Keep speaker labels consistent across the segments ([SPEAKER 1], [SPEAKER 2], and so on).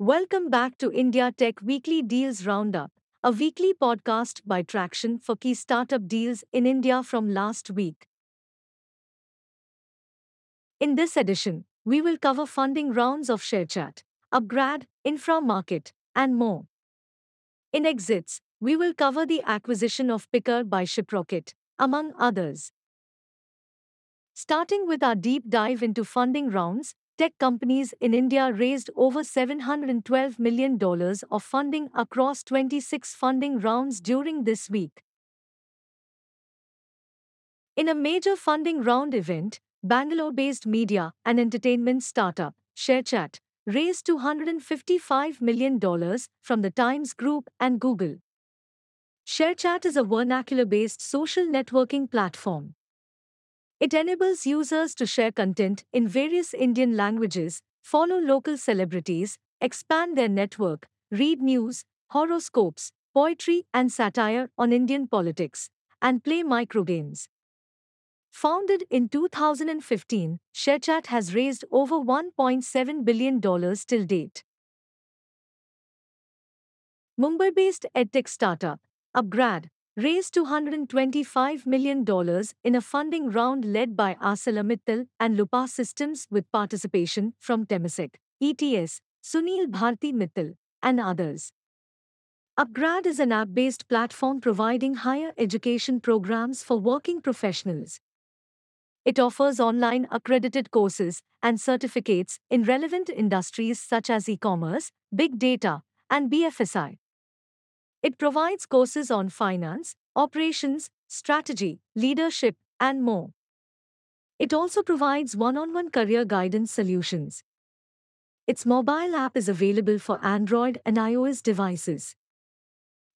[SPEAKER 1] Welcome back to India Tech Weekly Deals Roundup, a weekly podcast by Tracxn for key startup deals in India from last week. In this edition, we will cover funding rounds of ShareChat, Upgrad, Infra Market, and more. In exits, we will cover the acquisition of Pickrr by Shiprocket, among others. Starting with our deep dive into funding rounds, tech companies in India raised over $712 million of funding across 26 funding rounds during this week. In a major funding round event, Bangalore based media and entertainment startup, ShareChat, raised $255 million from the Times Group and Google. ShareChat is a vernacular based social networking platform. It enables users to share content in various Indian languages, follow local celebrities, expand their network, read news, horoscopes, poetry, and satire on Indian politics, and play microgames. Founded in 2015, ShareChat has raised over $1.7 billion till date. Mumbai based edtech startup, Upgrad, raised $225 million in a funding round led by ArcelorMittal and Lupa Systems with participation from Temasek, ETS, Sunil Bharti Mittal, and others. Upgrad is an app based platform providing higher education programs for working professionals. It offers online accredited courses and certificates in relevant industries such as e commerce, big data, and BFSI. It provides courses on finance, operations, strategy, leadership, and more. It also provides one on one career guidance solutions. Its mobile app is available for Android and iOS devices.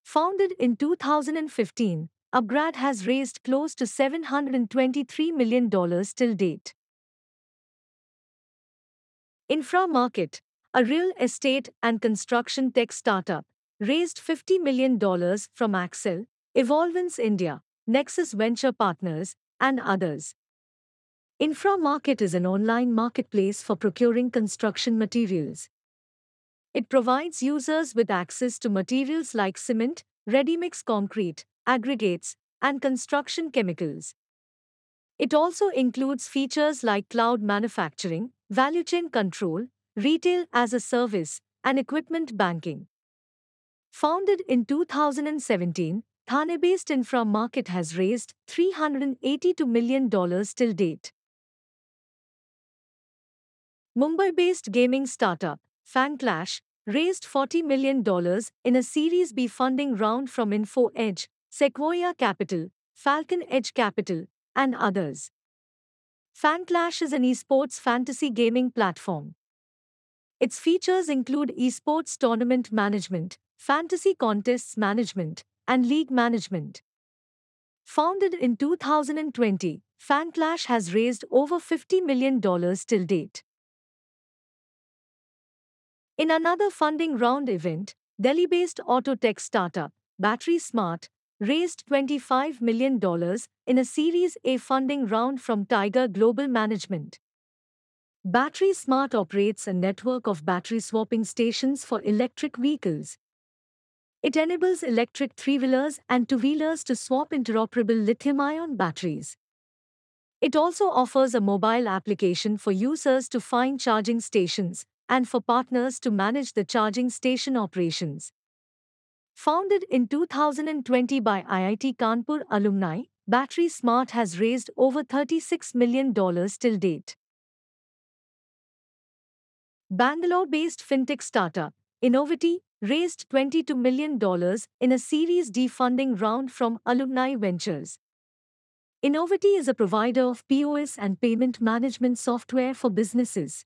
[SPEAKER 1] Founded in 2015, Upgrad has raised close to $723 million till date. Infra Market, a real estate and construction tech startup, raised $50 million from Accel, Evolvence India, Nexus Venture Partners, and others. Inframarket is an online marketplace for procuring construction materials. It provides users with access to materials like cement, ready mix concrete, aggregates, and construction chemicals. It also includes features like cloud manufacturing, value chain control, retail as a service, and equipment banking. Founded in 2017, Thane based Infra Market has raised $382 million till date. Mumbai based gaming startup, FanClash, raised $40 million in a Series B funding round from Info Edge, Sequoia Capital, Falcon Edge Capital, and others. FanClash is an esports fantasy gaming platform. Its features include esports tournament management, fantasy contests management, and league management. Founded in 2020, FanClash has raised over $50 million till date. In another funding round event, Delhi based auto tech startup, Battery Smart, raised $25 million in a Series A funding round from Tiger Global Management. Battery Smart operates a network of battery swapping stations for electric vehicles. It enables electric three wheelers and two wheelers to swap interoperable lithium ion batteries. It also offers a mobile application for users to find charging stations and for partners to manage the charging station operations. Founded in 2020 by IIT Kanpur alumni, Battery Smart has raised over $36 million till date. Bangalore based fintech startup, Innoviti, raised $22 million in a Series D funding round from Alumni Ventures. Innoviti is a provider of POS and payment management software for businesses.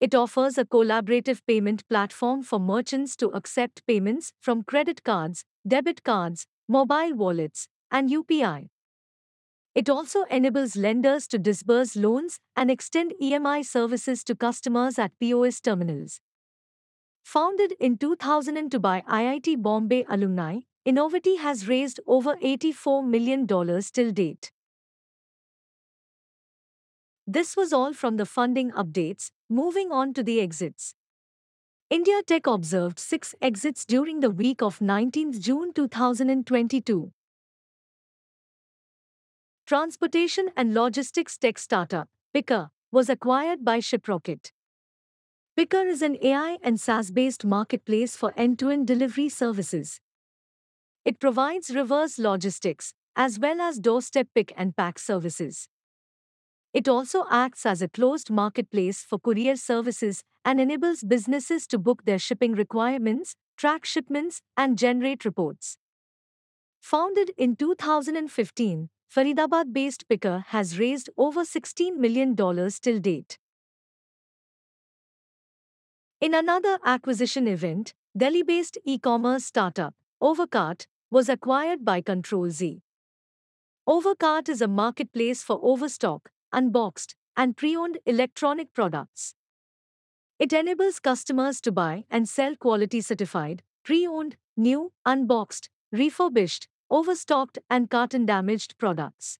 [SPEAKER 1] It offers a collaborative payment platform for merchants to accept payments from credit cards, debit cards, mobile wallets, and UPI. It also enables lenders to disburse loans and extend EMI services to customers at POS terminals. Founded in 2002 by IIT Bombay alumni, Innoviti has raised over $84 million till date. This was all from the funding updates, moving on to the exits. India Tech observed six exits during the week of 19 June 2022. Transportation and logistics tech startup, Pickrr, was acquired by Shiprocket. Pickrr is an AI and SaaS based marketplace for end to end delivery services. It provides reverse logistics, as well as doorstep pick and pack services. It also acts as a closed marketplace for courier services and enables businesses to book their shipping requirements, track shipments, and generate reports. Founded in 2015, Faridabad based Pickrr has raised over $16 million till date. In another acquisition event, Delhi based e commerce startup, Overcart, was acquired by Control Z. Overcart is a marketplace for overstock, unboxed, and pre owned electronic products. It enables customers to buy and sell quality certified, pre owned, new, unboxed, refurbished, overstocked, and carton damaged products.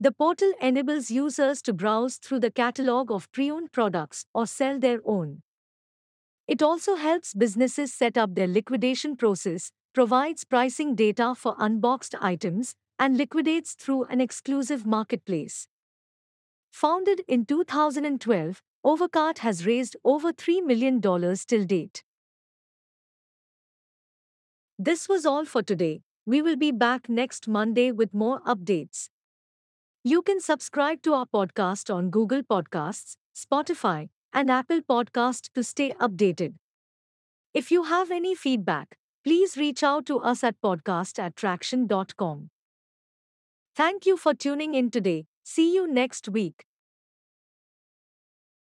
[SPEAKER 1] The portal enables users to browse through the catalog of pre owned products or sell their own. It also helps businesses set up their liquidation process, provides pricing data for unboxed items, and liquidates through an exclusive marketplace. Founded in 2012, Overcart has raised over $3 million till date. This was all for today. We will be back next Monday with more updates. You can subscribe to our podcast on Google Podcasts, Spotify, and Apple Podcast to stay updated. If you have any feedback, please reach out to us at podcast at tracxn.com. Thank you for tuning in today. See you next week.